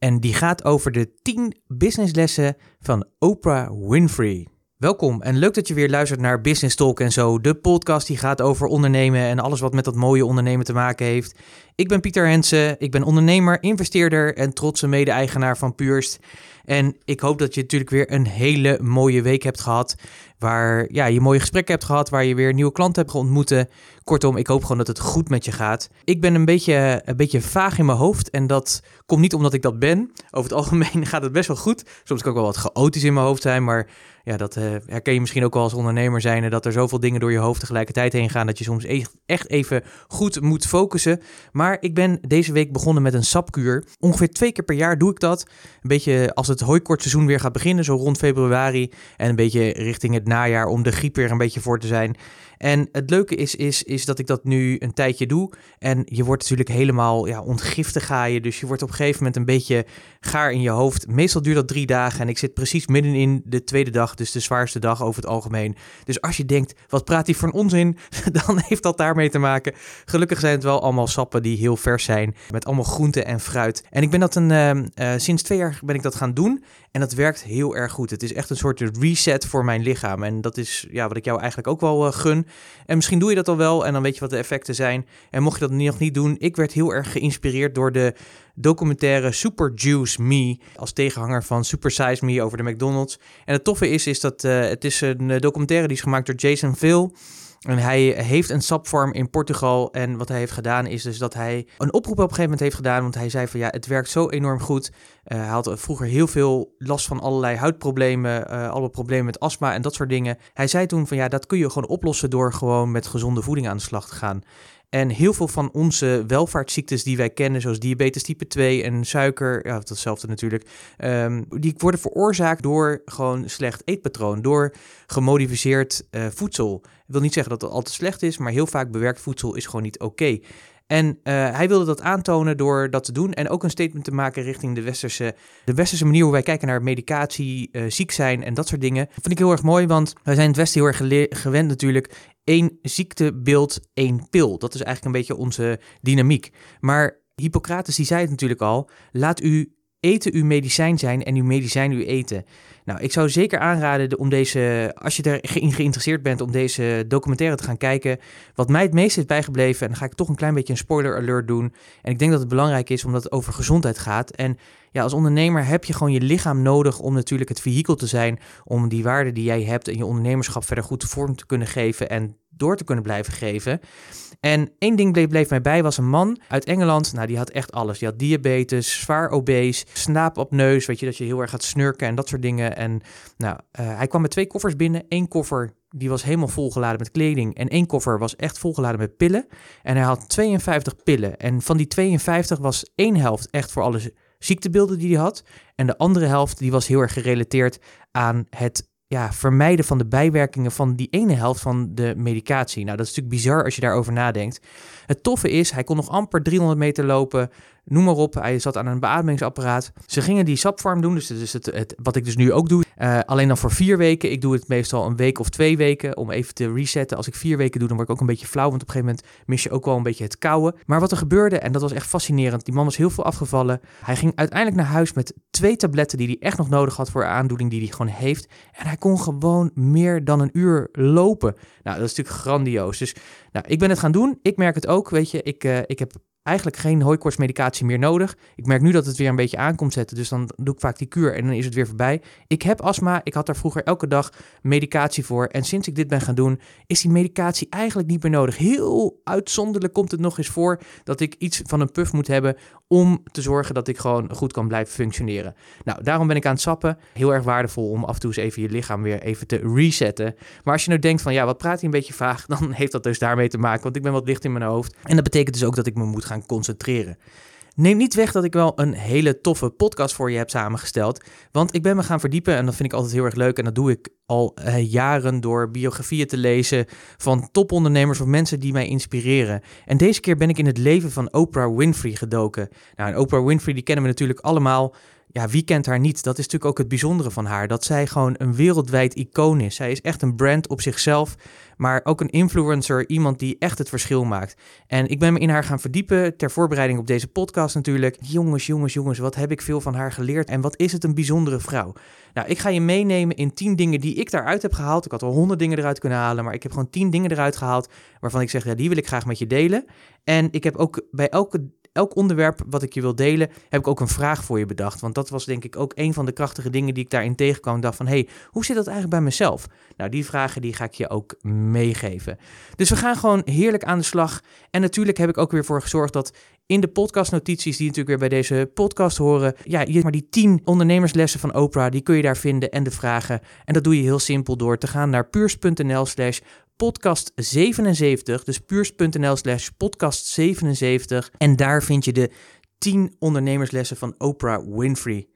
En die gaat over de 10 businesslessen van Oprah Winfrey. Welkom en leuk dat je weer luistert naar Business Talk en zo, de podcast die gaat over ondernemen en alles wat met dat mooie ondernemen te maken heeft. Ik ben Pieter Hensen, ik ben ondernemer, investeerder en trotse mede-eigenaar van Puurst. En ik hoop dat je natuurlijk weer een hele mooie week hebt gehad. Waar ja, je mooie gesprekken hebt gehad, waar je weer nieuwe klanten hebt ontmoeten. Kortom, ik hoop gewoon dat het goed met je gaat. Ik ben een beetje, een beetje vaag in mijn hoofd en dat komt niet omdat ik dat ben. Over het algemeen gaat het best wel goed. Soms kan ook wel wat chaotisch in mijn hoofd zijn, maar ja, dat uh, herken je misschien ook wel als ondernemer zijn. Dat er zoveel dingen door je hoofd tegelijkertijd heen gaan dat je soms e-, echt even goed moet focussen. Maar ik ben deze week begonnen met een sapkuur. Ongeveer twee keer per jaar doe ik dat. Een beetje als het hooikortseizoen weer gaat beginnen, zo rond februari. En een beetje richting het najaar om de griep weer een beetje voor te zijn. En het leuke is, is, is dat ik dat nu een tijdje doe. En je wordt natuurlijk helemaal ja, ontgiftig ga je. Dus je wordt op een gegeven moment een beetje gaar in je hoofd. Meestal duurt dat drie dagen. En ik zit precies midden in de tweede dag. Dus de zwaarste dag over het algemeen. Dus als je denkt, wat praat hij voor onzin? Dan heeft dat daarmee te maken. Gelukkig zijn het wel allemaal sappen die heel vers zijn. Met allemaal groenten en fruit. En ik ben dat een, uh, uh, sinds twee jaar ben ik dat gaan doen. En dat werkt heel erg goed. Het is echt een soort reset voor mijn lichaam. En dat is ja, wat ik jou eigenlijk ook wel uh, gun. En misschien doe je dat al wel en dan weet je wat de effecten zijn. En mocht je dat nog niet doen, ik werd heel erg geïnspireerd door de documentaire Super Juice Me. Als tegenhanger van Super Size Me over de McDonald's. En het toffe is, is dat uh, het is een documentaire die is gemaakt door Jason Phil. En hij heeft een sapfarm in Portugal. En wat hij heeft gedaan is dus dat hij een oproep op een gegeven moment heeft gedaan. Want hij zei van ja, het werkt zo enorm goed. Uh, hij had vroeger heel veel last van allerlei huidproblemen, uh, alle problemen met astma en dat soort dingen. Hij zei toen van ja, dat kun je gewoon oplossen door gewoon met gezonde voeding aan de slag te gaan. En heel veel van onze welvaartsziektes die wij kennen, zoals diabetes type 2 en suiker, ja, datzelfde natuurlijk, um, die worden veroorzaakt door gewoon slecht eetpatroon, door gemodificeerd uh, voedsel. Ik wil niet zeggen dat het altijd slecht is, maar heel vaak bewerkt voedsel is gewoon niet oké. En uh, hij wilde dat aantonen door dat te doen en ook een statement te maken richting de westerse, de westerse manier hoe wij kijken naar medicatie, uh, ziek zijn en dat soort dingen. Dat vind ik heel erg mooi, want wij zijn het Westen heel erg gewend natuurlijk. Één ziektebeeld, één pil. Dat is eigenlijk een beetje onze dynamiek. Maar Hippocrates die zei het natuurlijk al, laat u eten uw medicijn zijn en uw medicijn uw eten. Nou, ik zou zeker aanraden om deze, als je erin geïnteresseerd bent, om deze documentaire te gaan kijken. Wat mij het meest is bijgebleven, en dan ga ik toch een klein beetje een spoiler alert doen. En ik denk dat het belangrijk is omdat het over gezondheid gaat. En ja, als ondernemer heb je gewoon je lichaam nodig om natuurlijk het vehikel te zijn. Om die waarden die jij hebt en je ondernemerschap verder goed vorm te kunnen geven en door te kunnen blijven geven. En één ding bleef, bleef mij bij, was een man uit Engeland. Nou, die had echt alles. Die had diabetes, zwaar obese, snaap op neus. Weet je, dat je heel erg gaat snurken en dat soort dingen. En nou, uh, hij kwam met twee koffers binnen. Eén koffer, die was helemaal volgeladen met kleding. En één koffer was echt volgeladen met pillen. En hij had 52 pillen. En van die 52 was één helft echt voor alle ziektebeelden die hij had. En de andere helft, die was heel erg gerelateerd aan het ja, vermijden van de bijwerkingen van die ene helft van de medicatie. Nou, dat is natuurlijk bizar als je daarover nadenkt. Het toffe is, hij kon nog amper 300 meter lopen noem maar op. Hij zat aan een beademingsapparaat. Ze gingen die sapfarm doen, dus dat is het, het, wat ik dus nu ook doe. Uh, alleen dan voor vier weken. Ik doe het meestal een week of twee weken om even te resetten. Als ik vier weken doe, dan word ik ook een beetje flauw, want op een gegeven moment mis je ook wel een beetje het kouwen. Maar wat er gebeurde, en dat was echt fascinerend, die man was heel veel afgevallen. Hij ging uiteindelijk naar huis met twee tabletten die hij echt nog nodig had voor een aandoening die hij gewoon heeft. En hij kon gewoon meer dan een uur lopen. Nou, dat is natuurlijk grandioos. Dus nou, ik ben het gaan doen. Ik merk het ook, weet je. Ik, uh, ik heb eigenlijk geen hooikoortsmedicatie meer nodig. Ik merk nu dat het weer een beetje aankomt zetten, dus dan doe ik vaak die kuur en dan is het weer voorbij. Ik heb astma, ik had daar vroeger elke dag medicatie voor en sinds ik dit ben gaan doen, is die medicatie eigenlijk niet meer nodig. Heel uitzonderlijk komt het nog eens voor dat ik iets van een puff moet hebben om te zorgen dat ik gewoon goed kan blijven functioneren. Nou, daarom ben ik aan het sappen. Heel erg waardevol om af en toe eens even je lichaam weer even te resetten. Maar als je nou denkt van ja, wat praat hij een beetje vaag, dan heeft dat dus daarmee te maken, want ik ben wat licht in mijn hoofd. En dat betekent dus ook dat ik me moet gaan concentreren. Neem niet weg dat ik wel een hele toffe podcast voor je heb samengesteld. Want ik ben me gaan verdiepen en dat vind ik altijd heel erg leuk. En dat doe ik al eh, jaren door biografieën te lezen van topondernemers of mensen die mij inspireren. En deze keer ben ik in het leven van Oprah Winfrey gedoken. Nou, en Oprah Winfrey die kennen we natuurlijk allemaal ja, wie kent haar niet? Dat is natuurlijk ook het bijzondere van haar. Dat zij gewoon een wereldwijd icoon is. Zij is echt een brand op zichzelf, maar ook een influencer. Iemand die echt het verschil maakt. En ik ben me in haar gaan verdiepen ter voorbereiding op deze podcast natuurlijk. Jongens, jongens, jongens, wat heb ik veel van haar geleerd. En wat is het een bijzondere vrouw. Nou, ik ga je meenemen in tien dingen die ik daaruit heb gehaald. Ik had al honderd dingen eruit kunnen halen, maar ik heb gewoon tien dingen eruit gehaald waarvan ik zeg, ja, die wil ik graag met je delen. En ik heb ook bij elke elk onderwerp wat ik je wil delen, heb ik ook een vraag voor je bedacht. Want dat was denk ik ook een van de krachtige dingen die ik daarin tegenkwam. Ik dacht van, hey, hoe zit dat eigenlijk bij mezelf? Nou, die vragen die ga ik je ook meegeven. Dus we gaan gewoon heerlijk aan de slag. En natuurlijk heb ik ook weer voor gezorgd dat in de podcastnotities die natuurlijk weer bij deze podcast horen, ja, je, maar die 10 ondernemerslessen van Oprah, die kun je daar vinden en de vragen. En dat doe je heel simpel door te gaan naar puurs.nl slash podcast 77. Dus puurs.nl slash podcast 77. En daar vind je de 10 ondernemerslessen van Oprah Winfrey.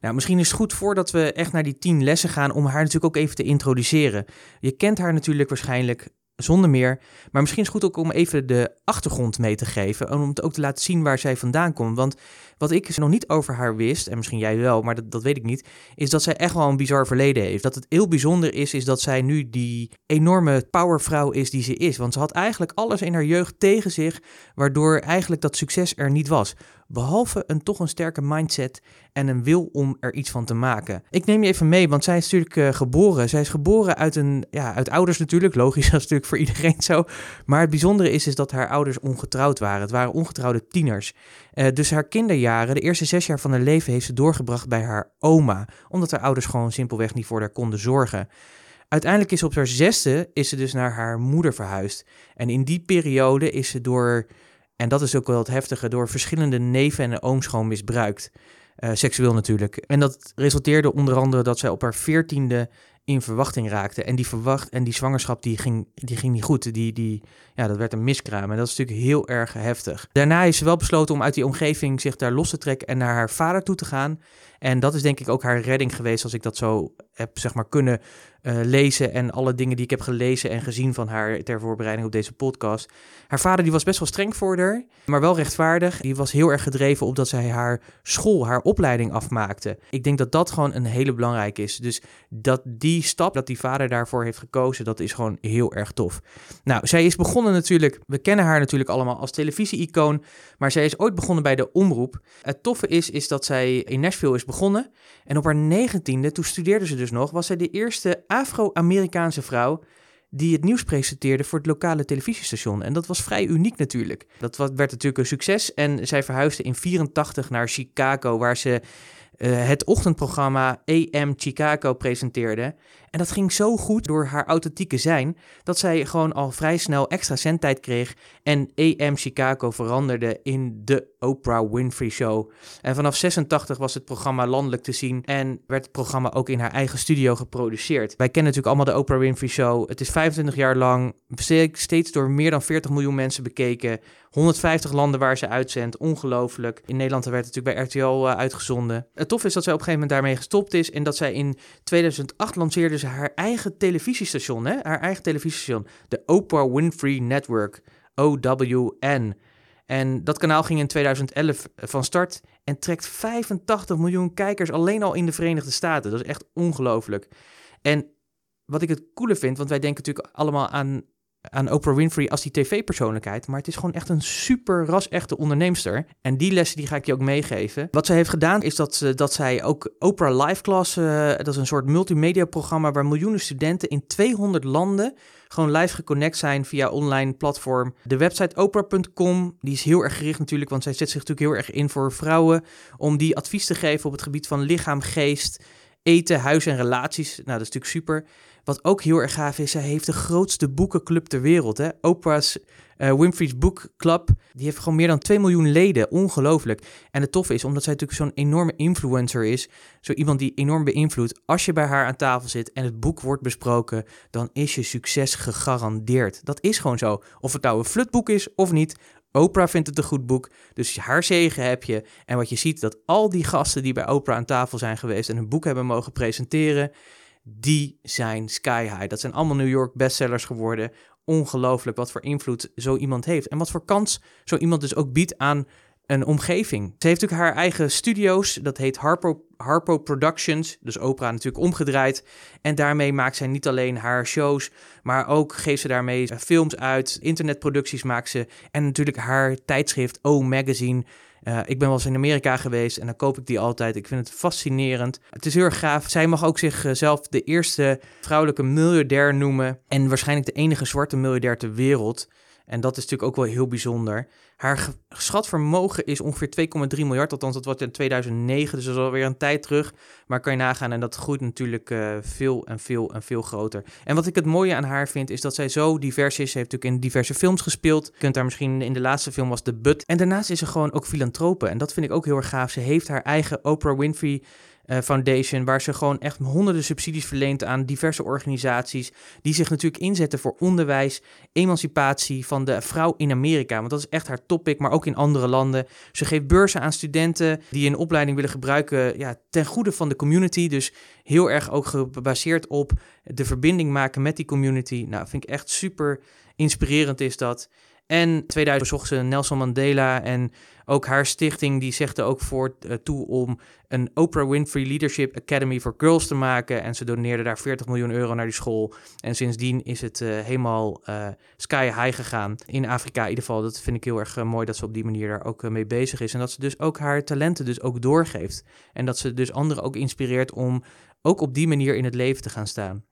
Nou, misschien is het goed voordat we echt naar die 10 lessen gaan om haar natuurlijk ook even te introduceren. Je kent haar natuurlijk waarschijnlijk zonder meer. Maar misschien is het goed ook om even de achtergrond mee te geven. En om het ook te laten zien waar zij vandaan komt. Want wat ik nog niet over haar wist, en misschien jij wel, maar dat, dat weet ik niet, is dat zij echt wel een bizar verleden heeft. Dat het heel bijzonder is, is dat zij nu die enorme powervrouw is die ze is. Want ze had eigenlijk alles in haar jeugd tegen zich, waardoor eigenlijk dat succes er niet was. Behalve een toch een sterke mindset en een wil om er iets van te maken. Ik neem je even mee, want zij is natuurlijk uh, geboren. Zij is geboren uit, een, ja, uit ouders natuurlijk. Logisch, dat is natuurlijk voor iedereen zo. Maar het bijzondere is, is dat haar ouders ongetrouwd waren. Het waren ongetrouwde tieners. Uh, dus haar kinderjaren, de eerste zes jaar van haar leven, heeft ze doorgebracht bij haar oma. Omdat haar ouders gewoon simpelweg niet voor haar konden zorgen. Uiteindelijk is op haar zesde is ze dus naar haar moeder verhuisd. En in die periode is ze door en dat is ook wel het heftige, door verschillende neven en ooms gewoon misbruikt. Uh, seksueel natuurlijk. En dat resulteerde onder andere dat zij op haar veertiende in verwachting raakte. En die, verwacht, en die zwangerschap die ging, die ging niet goed. Die, die, ja, dat werd een miskraam. En dat is natuurlijk heel erg heftig. Daarna is ze wel besloten om uit die omgeving zich daar los te trekken en naar haar vader toe te gaan. En dat is denk ik ook haar redding geweest als ik dat zo heb zeg maar, kunnen uh, lezen en alle dingen die ik heb gelezen en gezien van haar ter voorbereiding op deze podcast. Haar vader die was best wel streng voor haar, maar wel rechtvaardig. Die was heel erg gedreven op dat zij haar school, haar opleiding afmaakte. Ik denk dat dat gewoon een hele belangrijke is. Dus dat die stap, dat die vader daarvoor heeft gekozen, dat is gewoon heel erg tof. Nou, zij is begonnen natuurlijk, we kennen haar natuurlijk allemaal als televisie-icoon, maar zij is ooit begonnen bij de omroep. Het toffe is, is dat zij in Nashville is begonnen en op haar negentiende, toen studeerde ze dus nog, was zij de eerste Afro-Amerikaanse vrouw die het nieuws presenteerde voor het lokale televisiestation. En dat was vrij uniek natuurlijk. Dat werd natuurlijk een succes en zij verhuisde in 84 naar Chicago, waar ze uh, het ochtendprogramma AM Chicago presenteerde. En dat ging zo goed door haar authentieke zijn, dat zij gewoon al vrij snel extra zendtijd kreeg en AM Chicago veranderde in de Oprah Winfrey Show. En vanaf 86 was het programma landelijk te zien en werd het programma ook in haar eigen studio geproduceerd. Wij kennen natuurlijk allemaal de Oprah Winfrey Show. Het is 25 jaar lang, steeds door meer dan 40 miljoen mensen bekeken. 150 landen waar ze uitzendt, ongelooflijk. In Nederland werd het natuurlijk bij RTL uh, uitgezonden. Het tof is dat zij op een gegeven moment daarmee gestopt is en dat zij in 2008 lanceerde haar eigen televisiestation, hè? haar eigen televisiestation, de Oprah Winfrey Network, OWN. En dat kanaal ging in 2011 van start en trekt 85 miljoen kijkers alleen al in de Verenigde Staten. Dat is echt ongelooflijk. En wat ik het coole vind, want wij denken natuurlijk allemaal aan aan Oprah Winfrey als die tv-persoonlijkheid. Maar het is gewoon echt een super ras-echte onderneemster. En die lessen die ga ik je ook meegeven. Wat ze heeft gedaan is dat, dat zij ook Oprah Live Class... Uh, dat is een soort multimedia-programma... waar miljoenen studenten in 200 landen... gewoon live geconnect zijn via online platform. De website oprah.com, die is heel erg gericht natuurlijk... want zij zet zich natuurlijk heel erg in voor vrouwen... om die advies te geven op het gebied van lichaam, geest... eten, huis en relaties. Nou, dat is natuurlijk super... Wat ook heel erg gaaf is, zij heeft de grootste boekenclub ter wereld. Hè? Oprah's uh, Winfrey's Book Club. Die heeft gewoon meer dan 2 miljoen leden. Ongelooflijk. En het toffe is, omdat zij natuurlijk zo'n enorme influencer is. Zo iemand die enorm beïnvloedt. Als je bij haar aan tafel zit en het boek wordt besproken, dan is je succes gegarandeerd. Dat is gewoon zo. Of het nou een flutboek is of niet. Oprah vindt het een goed boek, dus haar zegen heb je. En wat je ziet, dat al die gasten die bij Oprah aan tafel zijn geweest en een boek hebben mogen presenteren, die zijn sky high. Dat zijn allemaal New York bestsellers geworden. Ongelooflijk wat voor invloed zo iemand heeft. En wat voor kans zo iemand dus ook biedt aan een omgeving. Ze heeft natuurlijk haar eigen studio's, dat heet Harpo, Harpo Productions, dus opera natuurlijk omgedraaid. En daarmee maakt zij niet alleen haar shows, maar ook geeft ze daarmee films uit, internetproducties maakt ze. En natuurlijk haar tijdschrift O Magazine. Uh, ik ben wel eens in Amerika geweest en dan koop ik die altijd. Ik vind het fascinerend. Het is heel erg gaaf. Zij mag ook zichzelf de eerste vrouwelijke miljardair noemen. En waarschijnlijk de enige zwarte miljardair ter wereld. En dat is natuurlijk ook wel heel bijzonder. Haar geschat vermogen is ongeveer 2,3 miljard, althans dat was in 2009, dus dat is alweer een tijd terug. Maar kan je nagaan en dat groeit natuurlijk uh, veel en veel en veel groter. En wat ik het mooie aan haar vind, is dat zij zo divers is. Ze heeft natuurlijk in diverse films gespeeld. Je kunt daar misschien in de laatste film was The Butt. En daarnaast is ze gewoon ook filantrope. En dat vind ik ook heel erg gaaf. Ze heeft haar eigen Oprah Winfrey Foundation, waar ze gewoon echt honderden subsidies verleent aan diverse organisaties, die zich natuurlijk inzetten voor onderwijs, emancipatie van de vrouw in Amerika, want dat is echt haar topic, maar ook in andere landen. Ze geeft beurzen aan studenten die een opleiding willen gebruiken ja, ten goede van de community, dus heel erg ook gebaseerd op de verbinding maken met die community. Nou, vind ik echt super inspirerend is dat. En 2000 bezocht ze Nelson Mandela en ook haar stichting die zegt er ook voor uh, toe om een Oprah Winfrey Leadership Academy for Girls te maken. En ze doneerde daar 40 miljoen euro naar die school. En sindsdien is het uh, helemaal uh, sky high gegaan. In Afrika in ieder geval. Dat vind ik heel erg mooi dat ze op die manier daar ook mee bezig is. En dat ze dus ook haar talenten dus ook doorgeeft. En dat ze dus anderen ook inspireert om ook op die manier in het leven te gaan staan.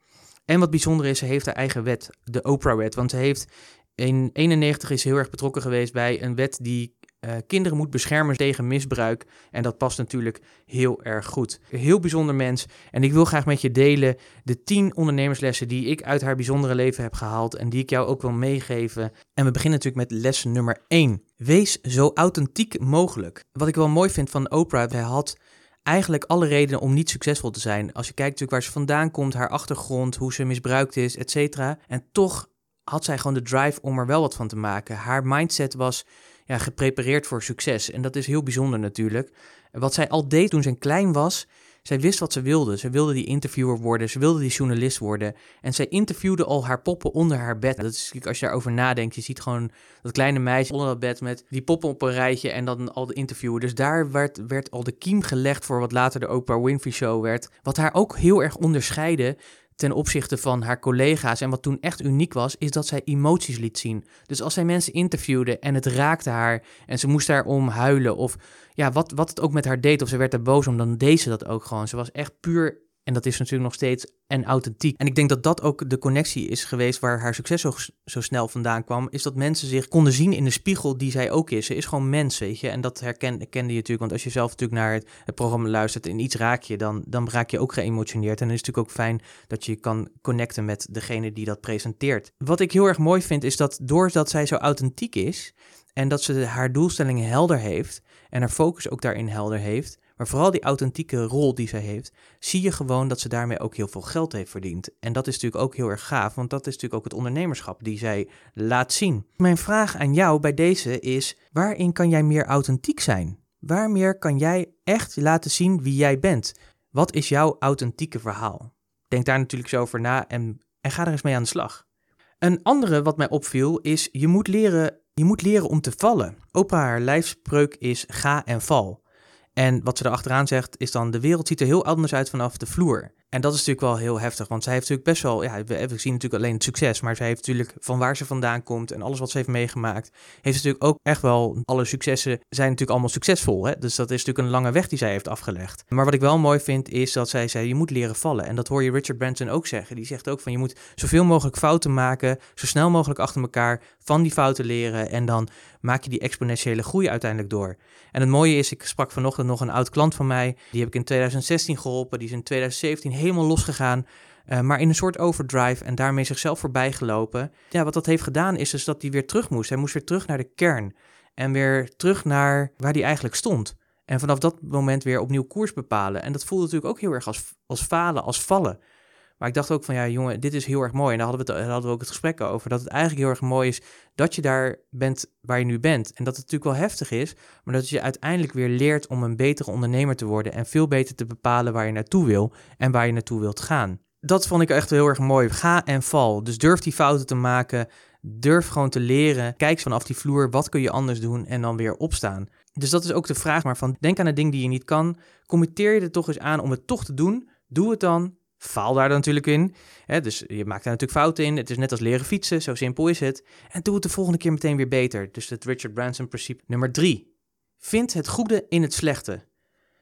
En wat bijzonder is, ze heeft haar eigen wet, de Oprah-wet. Want ze heeft in 91 is heel erg betrokken geweest bij een wet die uh, kinderen moet beschermen tegen misbruik. En dat past natuurlijk heel erg goed. Een heel bijzonder mens. En ik wil graag met je delen de 10 ondernemerslessen die ik uit haar bijzondere leven heb gehaald. En die ik jou ook wil meegeven. En we beginnen natuurlijk met les nummer 1. Wees zo authentiek mogelijk. Wat ik wel mooi vind van Oprah, hij had eigenlijk alle redenen om niet succesvol te zijn. Als je kijkt natuurlijk waar ze vandaan komt, haar achtergrond, hoe ze misbruikt is, et cetera. En toch had zij gewoon de drive om er wel wat van te maken. Haar mindset was ja, geprepareerd voor succes. En dat is heel bijzonder natuurlijk. Wat zij al deed toen ze klein was, zij wist wat ze wilde. Ze wilde die interviewer worden, ze wilde die journalist worden. En zij interviewde al haar poppen onder haar bed. Dat is als je daarover nadenkt, je ziet gewoon dat kleine meisje onder dat bed met die poppen op een rijtje en dan al de interviewer. Dus daar werd, werd al de kiem gelegd voor wat later de Oprah Winfrey Show werd. Wat haar ook heel erg onderscheidde ten opzichte van haar collega's. En wat toen echt uniek was, is dat zij emoties liet zien. Dus als zij mensen interviewde en het raakte haar en ze moest daarom huilen of ja, wat, wat het ook met haar deed of ze werd er boos om, dan deed ze dat ook gewoon. Ze was echt puur en dat is natuurlijk nog steeds en authentiek. En ik denk dat dat ook de connectie is geweest waar haar succes zo, zo snel vandaan kwam. Is dat mensen zich konden zien in de spiegel die zij ook is. Ze is gewoon mens, weet je. En dat herkende, je natuurlijk. Want als je zelf natuurlijk naar het, het, programma luistert en iets raak je, dan, dan raak je ook geëmotioneerd. En dan is het natuurlijk ook fijn dat je kan connecten met degene die dat presenteert. Wat ik heel erg mooi vind, is dat doordat zij zo authentiek is en dat ze haar doelstellingen helder heeft en haar focus ook daarin helder heeft, maar vooral die authentieke rol die zij heeft, zie je gewoon dat ze daarmee ook heel veel geld heeft verdiend. En dat is natuurlijk ook heel erg gaaf, want dat is natuurlijk ook het ondernemerschap die zij laat zien. Mijn vraag aan jou bij deze is: waarin kan jij meer authentiek zijn? Waar meer kan jij echt laten zien wie jij bent? Wat is jouw authentieke verhaal? Denk daar natuurlijk zo over na en, en ga er eens mee aan de slag. Een andere wat mij opviel is: je moet leren, je moet leren om te vallen. Oprah haar lijfspreuk is: ga en val. En wat ze erachteraan zegt, is dan: de wereld ziet er heel anders uit vanaf de vloer. En dat is natuurlijk wel heel heftig, want zij heeft natuurlijk best wel, ja, we, we zien natuurlijk alleen het succes, maar zij heeft natuurlijk van waar ze vandaan komt en alles wat ze heeft meegemaakt, heeft natuurlijk ook echt wel, alle successen zijn natuurlijk allemaal succesvol. Hè? Dus dat is natuurlijk een lange weg die zij heeft afgelegd. Maar wat ik wel mooi vind, is dat zij zei, je moet leren vallen. En dat hoor je Richard Branson ook zeggen. Die zegt ook van, je moet zoveel mogelijk fouten maken, zo snel mogelijk achter elkaar, van die fouten leren en dan maak je die exponentiële groei uiteindelijk door. En het mooie is, ik sprak vanochtend nog een oud klant van mij, die heb ik in 2016 geholpen, die is in 2017 helemaal losgegaan. Uh, maar in een soort overdrive en daarmee zichzelf voorbij gelopen. Ja, wat dat heeft gedaan is dus dat hij weer terug moest. Hij moest weer terug naar de kern. En weer terug naar waar hij eigenlijk stond. En vanaf dat moment weer opnieuw koers bepalen. En dat voelde natuurlijk ook heel erg als, als falen, als vallen. Maar ik dacht ook van ja, jongen, dit is heel erg mooi. En daar hadden we, het, hadden we ook het gesprek over. Dat het eigenlijk heel erg mooi is dat je daar bent waar je nu bent. En dat het natuurlijk wel heftig is, maar dat je uiteindelijk weer leert om een betere ondernemer te worden. En veel beter te bepalen waar je naartoe wil en waar je naartoe wilt gaan. Dat vond ik echt heel erg mooi. Ga en val. Dus durf die fouten te maken. Durf gewoon te leren. Kijk vanaf die vloer, wat kun je anders doen en dan weer opstaan. Dus dat is ook de vraag maar van, denk aan een ding die je niet kan. Committeer je er toch eens aan om het toch te doen. Doe het dan. Faal daar dan natuurlijk in. dus je maakt daar natuurlijk fouten in. Het is net als leren fietsen, zo simpel is het. En doe het de volgende keer meteen weer beter. Dus het Richard Branson principe nummer drie. Vind het goede in het slechte.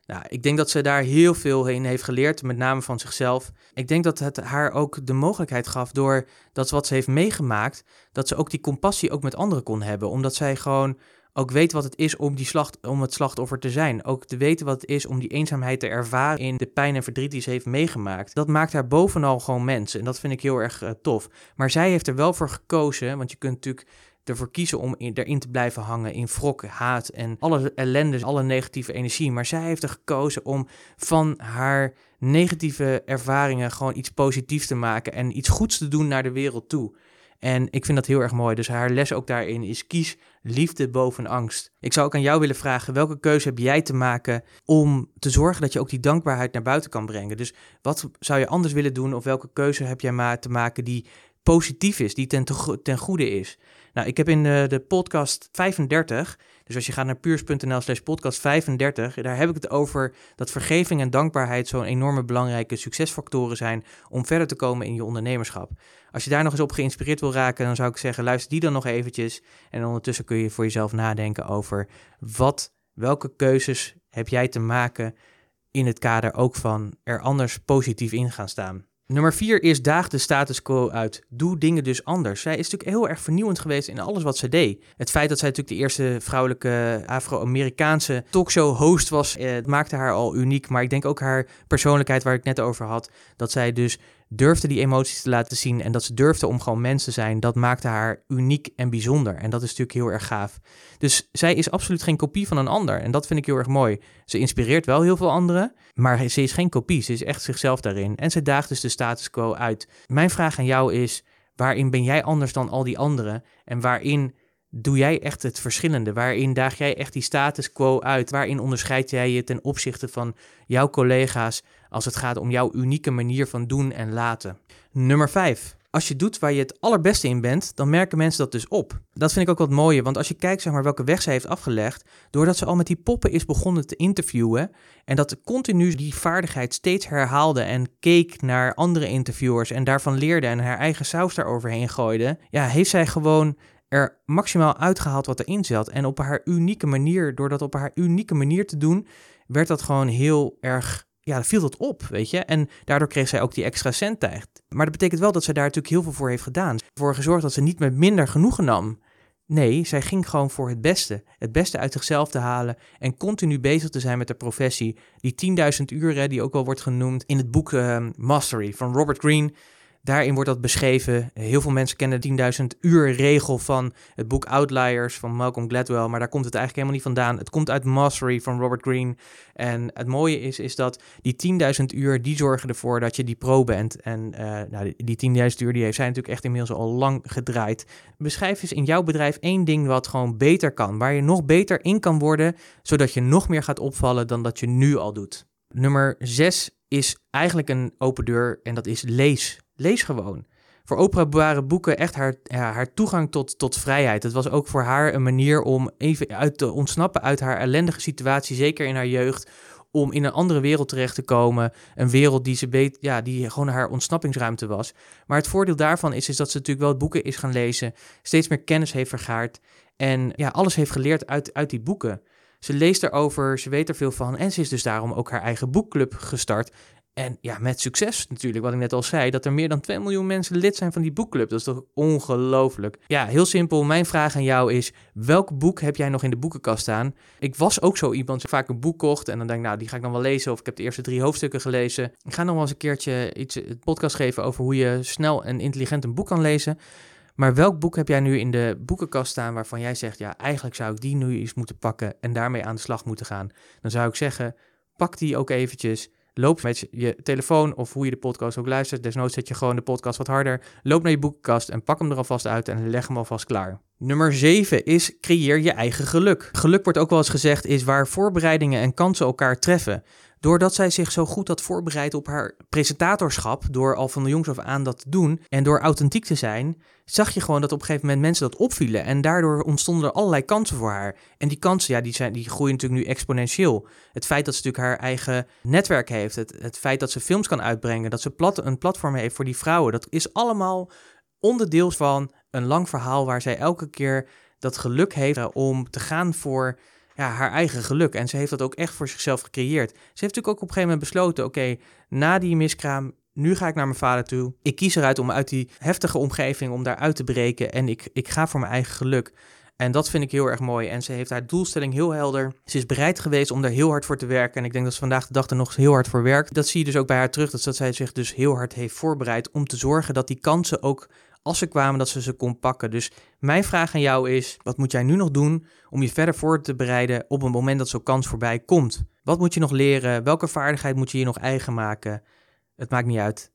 Nou, ik denk dat ze daar heel veel in heeft geleerd, met name van zichzelf. Ik denk dat het haar ook de mogelijkheid gaf door dat wat ze heeft meegemaakt, dat ze ook die compassie ook met anderen kon hebben. Omdat zij gewoon ook weet wat het is om, die slacht, om het slachtoffer te zijn. Ook te weten wat het is om die eenzaamheid te ervaren in de pijn en verdriet die ze heeft meegemaakt. Dat maakt haar bovenal gewoon mens. En dat vind ik heel erg uh, tof. Maar zij heeft er wel voor gekozen, want je kunt natuurlijk ervoor kiezen om in, erin te blijven hangen in wrok, haat en alle ellende, alle negatieve energie. Maar zij heeft er gekozen om van haar negatieve ervaringen gewoon iets positiefs te maken en iets goeds te doen naar de wereld toe. En ik vind dat heel erg mooi. Dus haar les ook daarin is kies liefde boven angst. Ik zou ook aan jou willen vragen, welke keuze heb jij te maken om te zorgen dat je ook die dankbaarheid naar buiten kan brengen? Dus wat zou je anders willen doen of welke keuze heb jij maar te maken die positief is, die ten, ten goede is? Nou, ik heb in de, de podcast 35, dus als je gaat naar puurs.nl slash podcast 35, daar heb ik het over dat vergeving en dankbaarheid zo'n enorme belangrijke succesfactoren zijn om verder te komen in je ondernemerschap. Als je daar nog eens op geïnspireerd wil raken, dan zou ik zeggen, luister die dan nog eventjes. En ondertussen kun je voor jezelf nadenken over wat, welke keuzes heb jij te maken in het kader ook van er anders positief in gaan staan. Nummer vier is daag de status quo uit. Doe dingen dus anders. Zij is natuurlijk heel erg vernieuwend geweest in alles wat ze deed. Het feit dat zij natuurlijk de eerste vrouwelijke Afro-Amerikaanse talkshow-host was, eh, maakte haar al uniek. Maar ik denk ook haar persoonlijkheid, waar ik net over had, dat zij dus durfde die emoties te laten zien en dat ze durfde om gewoon mens te zijn, dat maakte haar uniek en bijzonder. En dat is natuurlijk heel erg gaaf. Dus zij is absoluut geen kopie van een ander. En dat vind ik heel erg mooi. Ze inspireert wel heel veel anderen, maar ze is geen kopie. Ze is echt zichzelf daarin. En ze daagt dus de status quo uit. Mijn vraag aan jou is: waarin ben jij anders dan al die anderen? En waarin doe jij echt het verschillende? Waarin daag jij echt die status quo uit? Waarin onderscheid jij je ten opzichte van jouw collega's als het gaat om jouw unieke manier van doen en laten? Nummer 5. Als je doet waar je het allerbeste in bent, dan merken mensen dat dus op. Dat vind ik ook wat mooier, want als je kijkt zeg maar, welke weg zij heeft afgelegd, doordat ze al met die poppen is begonnen te interviewen en dat continu die vaardigheid steeds herhaalde en keek naar andere interviewers en daarvan leerde en haar eigen saus daaroverheen gooide, ja, heeft zij gewoon er maximaal uitgehaald wat erin zat. En op haar unieke manier, door dat op haar unieke manier te doen, werd dat gewoon heel erg. Ja, viel dat op, weet je. En daardoor kreeg zij ook die extra centtijd. Maar dat betekent wel dat zij daar natuurlijk heel veel voor heeft gedaan. Voor gezorgd dat ze niet met minder genoegen nam. Nee, zij ging gewoon voor het beste. Het beste uit zichzelf te halen en continu bezig te zijn met de professie. Die 10.000 uren, die ook wel wordt genoemd in het boek uh, Mastery van Robert Greene. Daarin wordt dat beschreven. Heel veel mensen kennen de 10.000 uur regel van het boek Outliers van Malcolm Gladwell, maar daar komt het eigenlijk helemaal niet vandaan. Het komt uit Mastery van Robert Greene. En het mooie is, is dat die 10.000 uur, die zorgen ervoor dat je die pro bent. En uh, nou, die 10.000 uur, die heeft natuurlijk echt inmiddels al lang gedraaid. Beschrijf eens in jouw bedrijf één ding wat gewoon beter kan, waar je nog beter in kan worden, zodat je nog meer gaat opvallen dan dat je nu al doet. Nummer 6 is eigenlijk een open deur en dat is lees. Lees gewoon. Voor Oprah waren boeken echt haar, ja, haar toegang tot, tot vrijheid. Het was ook voor haar een manier om even uit te ontsnappen uit haar ellendige situatie, zeker in haar jeugd, om in een andere wereld terecht te komen. Een wereld die, ze beet, ja, die gewoon haar ontsnappingsruimte was. Maar het voordeel daarvan is, is dat ze natuurlijk wel boeken is gaan lezen, steeds meer kennis heeft vergaard en ja, alles heeft geleerd uit, uit die boeken. Ze leest erover, ze weet er veel van en ze is dus daarom ook haar eigen boekclub gestart. En ja, met succes natuurlijk, wat ik net al zei, dat er meer dan 2 miljoen mensen lid zijn van die boekclub. Dat is toch ongelooflijk. Ja, heel simpel. Mijn vraag aan jou is: welk boek heb jij nog in de boekenkast staan? Ik was ook zo iemand die vaak een boek kocht en dan denk ik, nou, die ga ik dan wel lezen. Of ik heb de eerste drie hoofdstukken gelezen. Ik ga nog wel eens een keertje iets, het podcast geven over hoe je snel en intelligent een boek kan lezen. Maar welk boek heb jij nu in de boekenkast staan waarvan jij zegt, ja, eigenlijk zou ik die nu eens moeten pakken en daarmee aan de slag moeten gaan? Dan zou ik zeggen, pak die ook eventjes Loop met je telefoon of hoe je de podcast ook luistert. Desnoods zet je gewoon de podcast wat harder. Loop naar je boekenkast en pak hem er alvast uit en leg hem alvast klaar. Nummer 7 is creëer je eigen geluk. Geluk wordt ook wel eens gezegd is waar voorbereidingen en kansen elkaar treffen. Doordat zij zich zo goed had voorbereid op haar presentatorschap, door al van de jongs af aan dat te doen en door authentiek te zijn, zag je gewoon dat op een gegeven moment mensen dat opvielen. En daardoor ontstonden er allerlei kansen voor haar. En die kansen, ja, die, zijn, die groeien natuurlijk nu exponentieel. Het feit dat ze natuurlijk haar eigen netwerk heeft, het, het feit dat ze films kan uitbrengen, dat ze plat, een platform heeft voor die vrouwen, dat is allemaal onderdeel van een lang verhaal waar zij elke keer dat geluk heeft om te gaan voor haar eigen geluk. En ze heeft dat ook echt voor zichzelf gecreëerd. Ze heeft natuurlijk ook op een gegeven moment besloten: oké, na die miskraam, nu ga ik naar mijn vader toe. Ik kies eruit om uit die heftige omgeving om daar uit te breken. En ik, ik ga voor mijn eigen geluk. En dat vind ik heel erg mooi. En ze heeft haar doelstelling heel helder. Ze is bereid geweest om daar heel hard voor te werken. En ik denk dat ze vandaag de dag er nog heel hard voor werkt. Dat zie je dus ook bij haar terug. Dat, dat zij zich dus heel hard heeft voorbereid om te zorgen dat die kansen ook als ze kwamen, dat ze ze kon pakken. Dus mijn vraag aan jou is: wat moet jij nu nog doen om je verder voor te bereiden op een moment dat zo'n kans voorbij komt? Wat moet je nog leren? Welke vaardigheid moet je je nog eigen maken? Het maakt niet uit.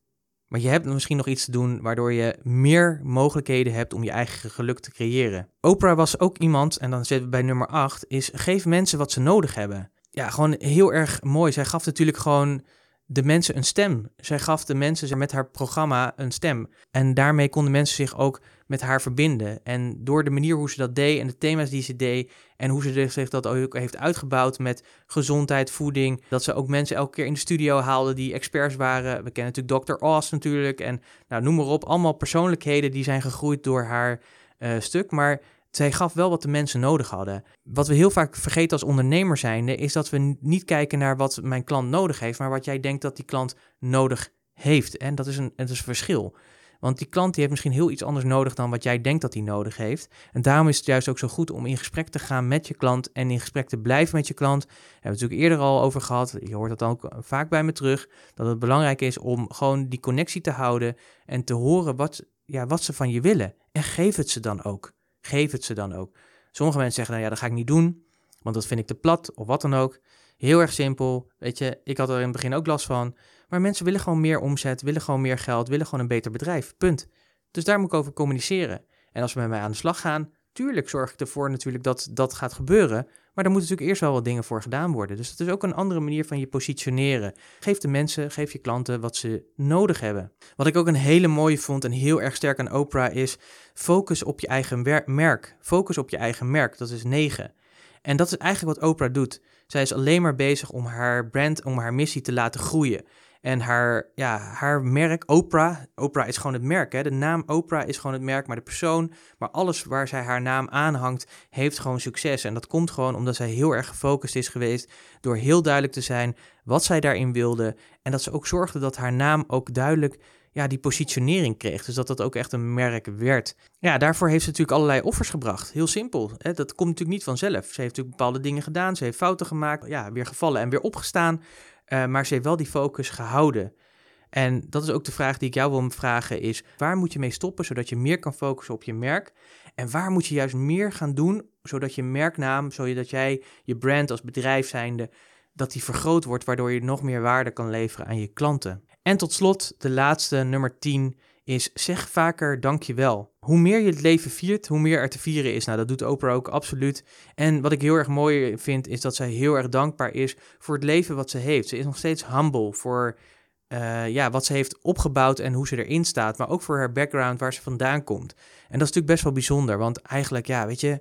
Maar je hebt misschien nog iets te doen waardoor je meer mogelijkheden hebt om je eigen geluk te creëren. Oprah was ook iemand, en dan zitten we bij nummer 8, is geef mensen wat ze nodig hebben. Ja, gewoon heel erg mooi. Zij gaf natuurlijk gewoon de mensen een stem. Zij gaf de mensen met haar programma een stem. En daarmee konden mensen zich ook met haar verbinden. En door de manier hoe ze dat deed en de thema's die ze deed en hoe ze zich dat ook heeft uitgebouwd met gezondheid, voeding, dat ze ook mensen elke keer in de studio haalde die experts waren. We kennen natuurlijk Dr. Oz natuurlijk en nou, noem maar op. Allemaal persoonlijkheden die zijn gegroeid door haar uh, stuk. Maar zij gaf wel wat de mensen nodig hadden. Wat we heel vaak vergeten als ondernemer zijnde, is dat we niet kijken naar wat mijn klant nodig heeft, maar wat jij denkt dat die klant nodig heeft. En dat is een, dat is een verschil. Want die klant die heeft misschien heel iets anders nodig dan wat jij denkt dat hij nodig heeft. En daarom is het juist ook zo goed om in gesprek te gaan met je klant en in gesprek te blijven met je klant. Daar hebben we het natuurlijk eerder al over gehad. Je hoort dat ook vaak bij me terug. Dat het belangrijk is om gewoon die connectie te houden en te horen wat, ja, wat ze van je willen. En geef het ze dan ook. Geef het ze dan ook. Sommige mensen zeggen dan, ja, dat ga ik niet doen, want dat vind ik te plat of wat dan ook. Heel erg simpel. Weet je, ik had er in het begin ook last van. Maar mensen willen gewoon meer omzet, willen gewoon meer geld, willen gewoon een beter bedrijf. Punt. Dus daar moet ik over communiceren. En als we met mij aan de slag gaan, tuurlijk zorg ik ervoor natuurlijk dat dat gaat gebeuren. Maar daar moeten natuurlijk eerst wel wat dingen voor gedaan worden. Dus het is ook een andere manier van je positioneren. Geef de mensen, geef je klanten wat ze nodig hebben. Wat ik ook een hele mooie vond en heel erg sterk aan Oprah is: focus op je eigen merk. Focus op je eigen merk. Dat is 9. En dat is eigenlijk wat Oprah doet. Zij is alleen maar bezig om haar brand, om haar missie te laten groeien. En haar, ja, haar merk, Oprah, Oprah is gewoon het merk. Hè? De naam Oprah is gewoon het merk, maar de persoon, maar alles waar zij haar naam aanhangt, heeft gewoon succes. En dat komt gewoon omdat zij heel erg gefocust is geweest door heel duidelijk te zijn wat zij daarin wilde. En dat ze ook zorgde dat haar naam ook duidelijk ja, die positionering kreeg. Dus dat dat ook echt een merk werd. Ja, daarvoor heeft ze natuurlijk allerlei offers gebracht. Heel simpel. Hè? Dat komt natuurlijk niet vanzelf. Ze heeft natuurlijk bepaalde dingen gedaan. Ze heeft fouten gemaakt. Ja, weer gevallen en weer opgestaan. Uh, maar ze heeft wel die focus gehouden. En dat is ook de vraag die ik jou wil vragen is, waar moet je mee stoppen zodat je meer kan focussen op je merk? En waar moet je juist meer gaan doen zodat je merknaam, zodat jij je brand als bedrijf zijnde, dat die vergroot wordt waardoor je nog meer waarde kan leveren aan je klanten? En tot slot, de laatste, nummer 10, is zeg vaker dankjewel. Hoe meer je het leven viert, hoe meer er te vieren is. Nou, dat doet Oprah ook absoluut. En wat ik heel erg mooi vind, is dat zij heel erg dankbaar is voor het leven wat ze heeft. Ze is nog steeds humble voor uh, ja, wat ze heeft opgebouwd en hoe ze erin staat. Maar ook voor haar background, waar ze vandaan komt. En dat is natuurlijk best wel bijzonder, want eigenlijk, ja, weet je...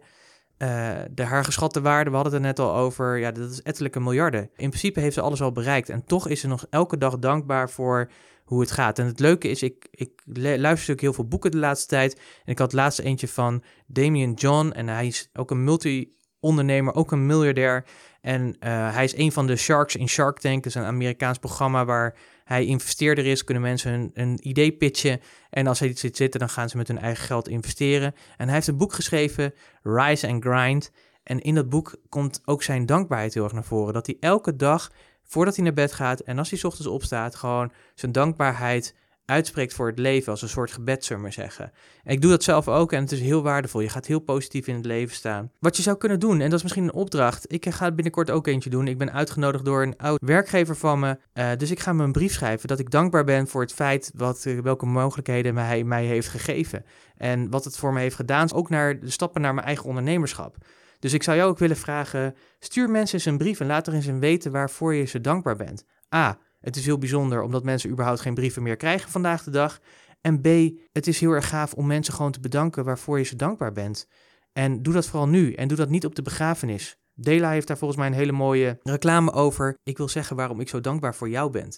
Uh, de haar geschatte waarde, we hadden het er net al over, ja, dat is ettelijke miljarden. In principe heeft ze alles al bereikt en toch is ze nog elke dag dankbaar voor hoe het gaat. En het leuke is, ik, ik luister ook heel veel boeken de laatste tijd. En ik had laatst eentje van Damien John. En hij is ook een multi-ondernemer, ook een miljardair. En uh, hij is een van de sharks in Shark Tank. Dat is een Amerikaans programma waar hij investeerder is. Kunnen mensen een, idee pitchen. En als hij iets zit zitten, dan gaan ze met hun eigen geld investeren. En hij heeft een boek geschreven, Rise and Grind. En in dat boek komt ook zijn dankbaarheid heel erg naar voren. Dat hij elke dag voordat hij naar bed gaat en als hij ochtends opstaat, gewoon zijn dankbaarheid uitspreekt voor het leven als een soort gebed, zullen we maar zeggen. En ik doe dat zelf ook en het is heel waardevol. Je gaat heel positief in het leven staan. Wat je zou kunnen doen, en dat is misschien een opdracht. Ik ga binnenkort ook eentje doen. Ik ben uitgenodigd door een oud werkgever van me. Uh, dus ik ga me een brief schrijven dat ik dankbaar ben voor het feit wat, uh, welke mogelijkheden hij mij heeft gegeven. En wat het voor me heeft gedaan, ook naar de stappen naar mijn eigen ondernemerschap. Dus ik zou jou ook willen vragen: stuur mensen eens een brief en laat er eens weten waarvoor je ze dankbaar bent. A. Het is heel bijzonder omdat mensen überhaupt geen brieven meer krijgen vandaag de dag. En B, het is heel erg gaaf om mensen gewoon te bedanken waarvoor je ze dankbaar bent. En doe dat vooral nu en doe dat niet op de begrafenis. Dela heeft daar volgens mij een hele mooie reclame over. Ik wil zeggen waarom ik zo dankbaar voor jou ben.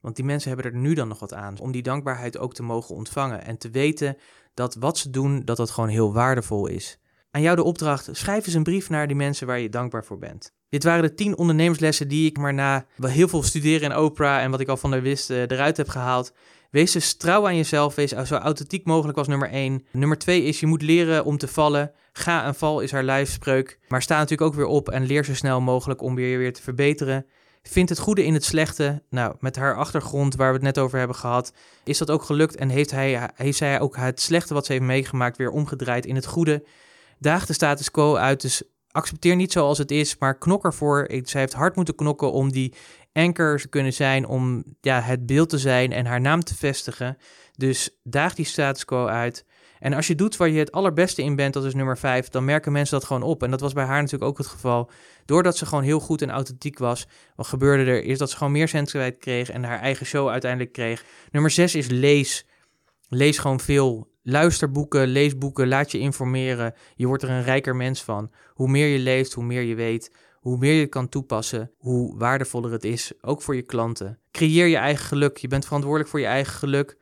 Want die mensen hebben er nu dan nog wat aan. Om die dankbaarheid ook te mogen ontvangen. En te weten dat wat ze doen, dat dat gewoon heel waardevol is. Aan jou de opdracht, schrijf eens een brief naar die mensen waar je dankbaar voor bent. Dit waren de tien ondernemerslessen die ik maar na heel veel studeren in Oprah en wat ik al van haar wist uh, eruit heb gehaald. Wees dus trouw aan jezelf, wees zo authentiek mogelijk als nummer één. Nummer twee is, je moet leren om te vallen. Ga en val is haar lijfspreuk. Maar sta natuurlijk ook weer op en leer zo snel mogelijk om weer, weer te verbeteren. Vind het goede in het slechte. Nou, met haar achtergrond waar we het net over hebben gehad, is dat ook gelukt. En heeft, hij, heeft zij ook het slechte wat ze heeft meegemaakt weer omgedraaid in het goede. Daag de status quo uit, dus accepteer niet zoals het is, maar knok ervoor. Zij heeft hard moeten knokken om die anchor te kunnen zijn, om ja, het beeld te zijn en haar naam te vestigen. Dus daag die status quo uit. En als je doet waar je het allerbeste in bent, dat is nummer 5, dan merken mensen dat gewoon op. En dat was bij haar natuurlijk ook het geval. Doordat ze gewoon heel goed en authentiek was, wat gebeurde er, is dat ze gewoon meer sensitiviteit kreeg en haar eigen show uiteindelijk kreeg. Nummer 6 is lees. Lees gewoon veel. Luister boeken, lees boeken, laat je informeren. Je wordt er een rijker mens van. Hoe meer je leest, hoe meer je weet. Hoe meer je kan toepassen, hoe waardevoller het is, ook voor je klanten. Creëer je eigen geluk. Je bent verantwoordelijk voor je eigen geluk.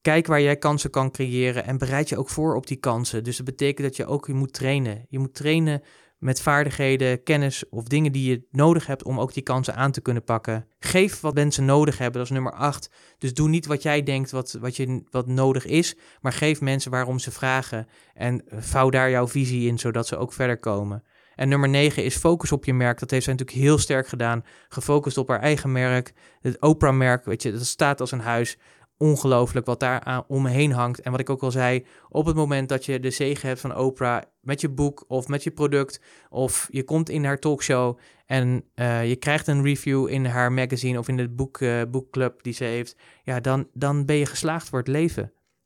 Kijk waar jij kansen kan creëren en bereid je ook voor op die kansen. Dus dat betekent dat je ook je moet trainen. Je moet trainen met vaardigheden, kennis of dingen die je nodig hebt om ook die kansen aan te kunnen pakken. Geef wat mensen nodig hebben, dat is nummer 8. Dus doe niet wat jij denkt wat, wat, je, wat nodig is, maar geef mensen waarom ze vragen en vouw daar jouw visie in, zodat ze ook verder komen. En nummer 9 is focus op je merk. Dat heeft zij natuurlijk heel sterk gedaan. Gefocust op haar eigen merk. Het Oprah-merk, weet je, dat staat als een huis ongelooflijk wat daar omheen hangt. En wat ik ook al zei, op het moment dat je de zegen hebt van Oprah met je boek of met je product, of je komt in haar talkshow en uh, je krijgt een review in haar magazine of in de boek, uh, boekclub die ze heeft, ja, dan, dan ben je geslaagd voor het leven.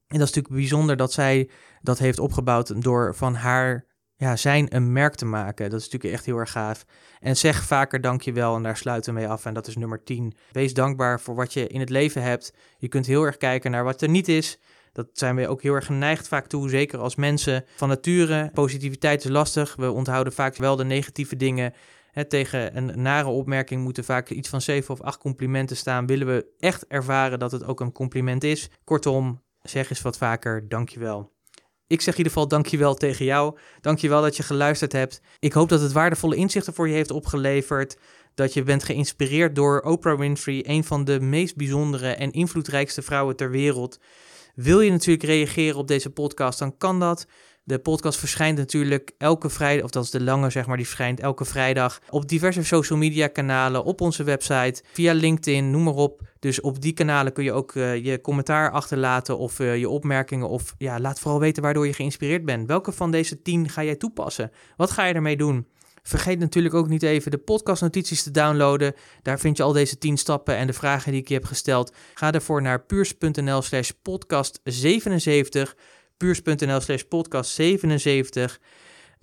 En dat is natuurlijk bijzonder dat zij dat heeft opgebouwd door van haar ja, zijn een merk te maken. Dat is natuurlijk echt heel erg gaaf. En zeg vaker dankjewel en daar sluiten we mee af. En dat is nummer 10. Wees dankbaar voor wat je in het leven hebt. Je kunt heel erg kijken naar wat er niet is. Dat zijn we ook heel erg geneigd vaak toe, zeker als mensen van nature. Positiviteit is lastig. We onthouden vaak wel de negatieve dingen. tegen een nare opmerking moeten vaak iets van 7 of 8 complimenten staan. Willen we echt ervaren dat het ook een compliment is? Kortom, zeg eens wat vaker dankjewel. Ik zeg in ieder geval dankjewel tegen jou. Dankjewel dat je geluisterd hebt. Ik hoop dat het waardevolle inzichten voor je heeft opgeleverd. Dat je bent geïnspireerd door Oprah Winfrey, een van de meest bijzondere en invloedrijkste vrouwen ter wereld. Wil je natuurlijk reageren op deze podcast, dan kan dat. De podcast verschijnt natuurlijk elke vrijdag, of dat is de lange zeg maar, die verschijnt elke vrijdag op diverse social media kanalen, op onze website, via LinkedIn, noem maar op. Dus op die kanalen kun je ook uh, je commentaar achterlaten of uh, je opmerkingen of ja, laat vooral weten waardoor je geïnspireerd bent. Welke van deze tien ga jij toepassen? Wat ga je ermee doen? Vergeet natuurlijk ook niet even de podcastnotities te downloaden. Daar vind je al deze 10 stappen en de vragen die ik je heb gesteld. Ga ervoor naar puurs.nl slash podcast 77 puurs.nl slash podcast 77.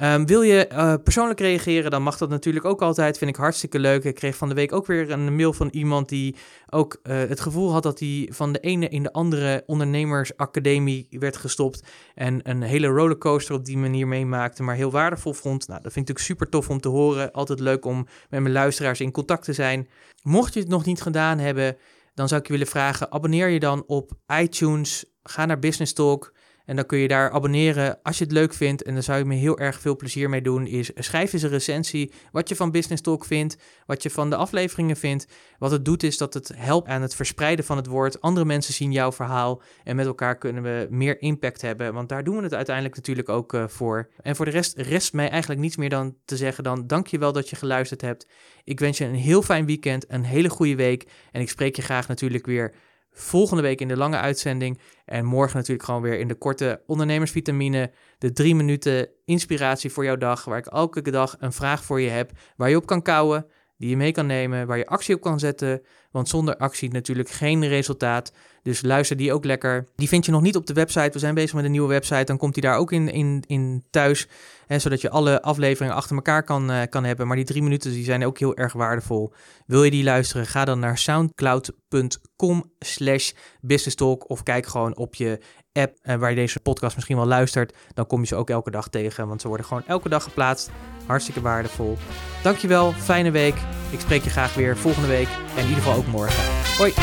Um, wil je uh, persoonlijk reageren, dan mag dat natuurlijk ook altijd. Vind ik hartstikke leuk. Ik kreeg van de week ook weer een mail van iemand die ook uh, het gevoel had dat hij van de ene in de andere ondernemersacademie werd gestopt. En een hele rollercoaster op die manier meemaakte, maar heel waardevol vond. Nou, dat vind ik natuurlijk super tof om te horen. Altijd leuk om met mijn luisteraars in contact te zijn. Mocht je het nog niet gedaan hebben, dan zou ik je willen vragen: abonneer je dan op iTunes. Ga naar Business Talk. En dan kun je daar abonneren als je het leuk vindt. En daar zou je me heel erg veel plezier mee doen. Is schrijf eens een recensie. Wat je van Business Talk vindt. Wat je van de afleveringen vindt. Wat het doet is dat het helpt aan het verspreiden van het woord. Andere mensen zien jouw verhaal. En met elkaar kunnen we meer impact hebben. Want daar doen we het uiteindelijk natuurlijk ook uh, voor. En voor de rest rest mij eigenlijk niets meer dan te zeggen dan dankjewel dat je geluisterd hebt. Ik wens je een heel fijn weekend. Een hele goede week. En ik spreek je graag natuurlijk weer volgende week in de lange uitzending. En morgen natuurlijk gewoon weer in de korte ondernemersvitamine. De drie minuten inspiratie voor jouw dag. Waar ik elke dag een vraag voor je heb. Waar je op kan kouwen. Die je mee kan nemen. Waar je actie op kan zetten. Want zonder actie natuurlijk geen resultaat. Dus luister die ook lekker. Die vind je nog niet op de website. We zijn bezig met een nieuwe website. Dan komt die daar ook in, in, in thuis. Hè, zodat je alle afleveringen achter elkaar kan, uh, kan hebben. Maar die drie minuten die zijn ook heel erg waardevol. Wil je die luisteren? Ga dan naar soundcloud.com slash businesstalk. Of kijk gewoon op je app uh, waar je deze podcast misschien wel luistert. Dan kom je ze ook elke dag tegen. Want ze worden gewoon elke dag geplaatst. Hartstikke waardevol. Dankjewel. Fijne week. Ik spreek je graag weer volgende week. En in ieder geval ook morgen. Hoi.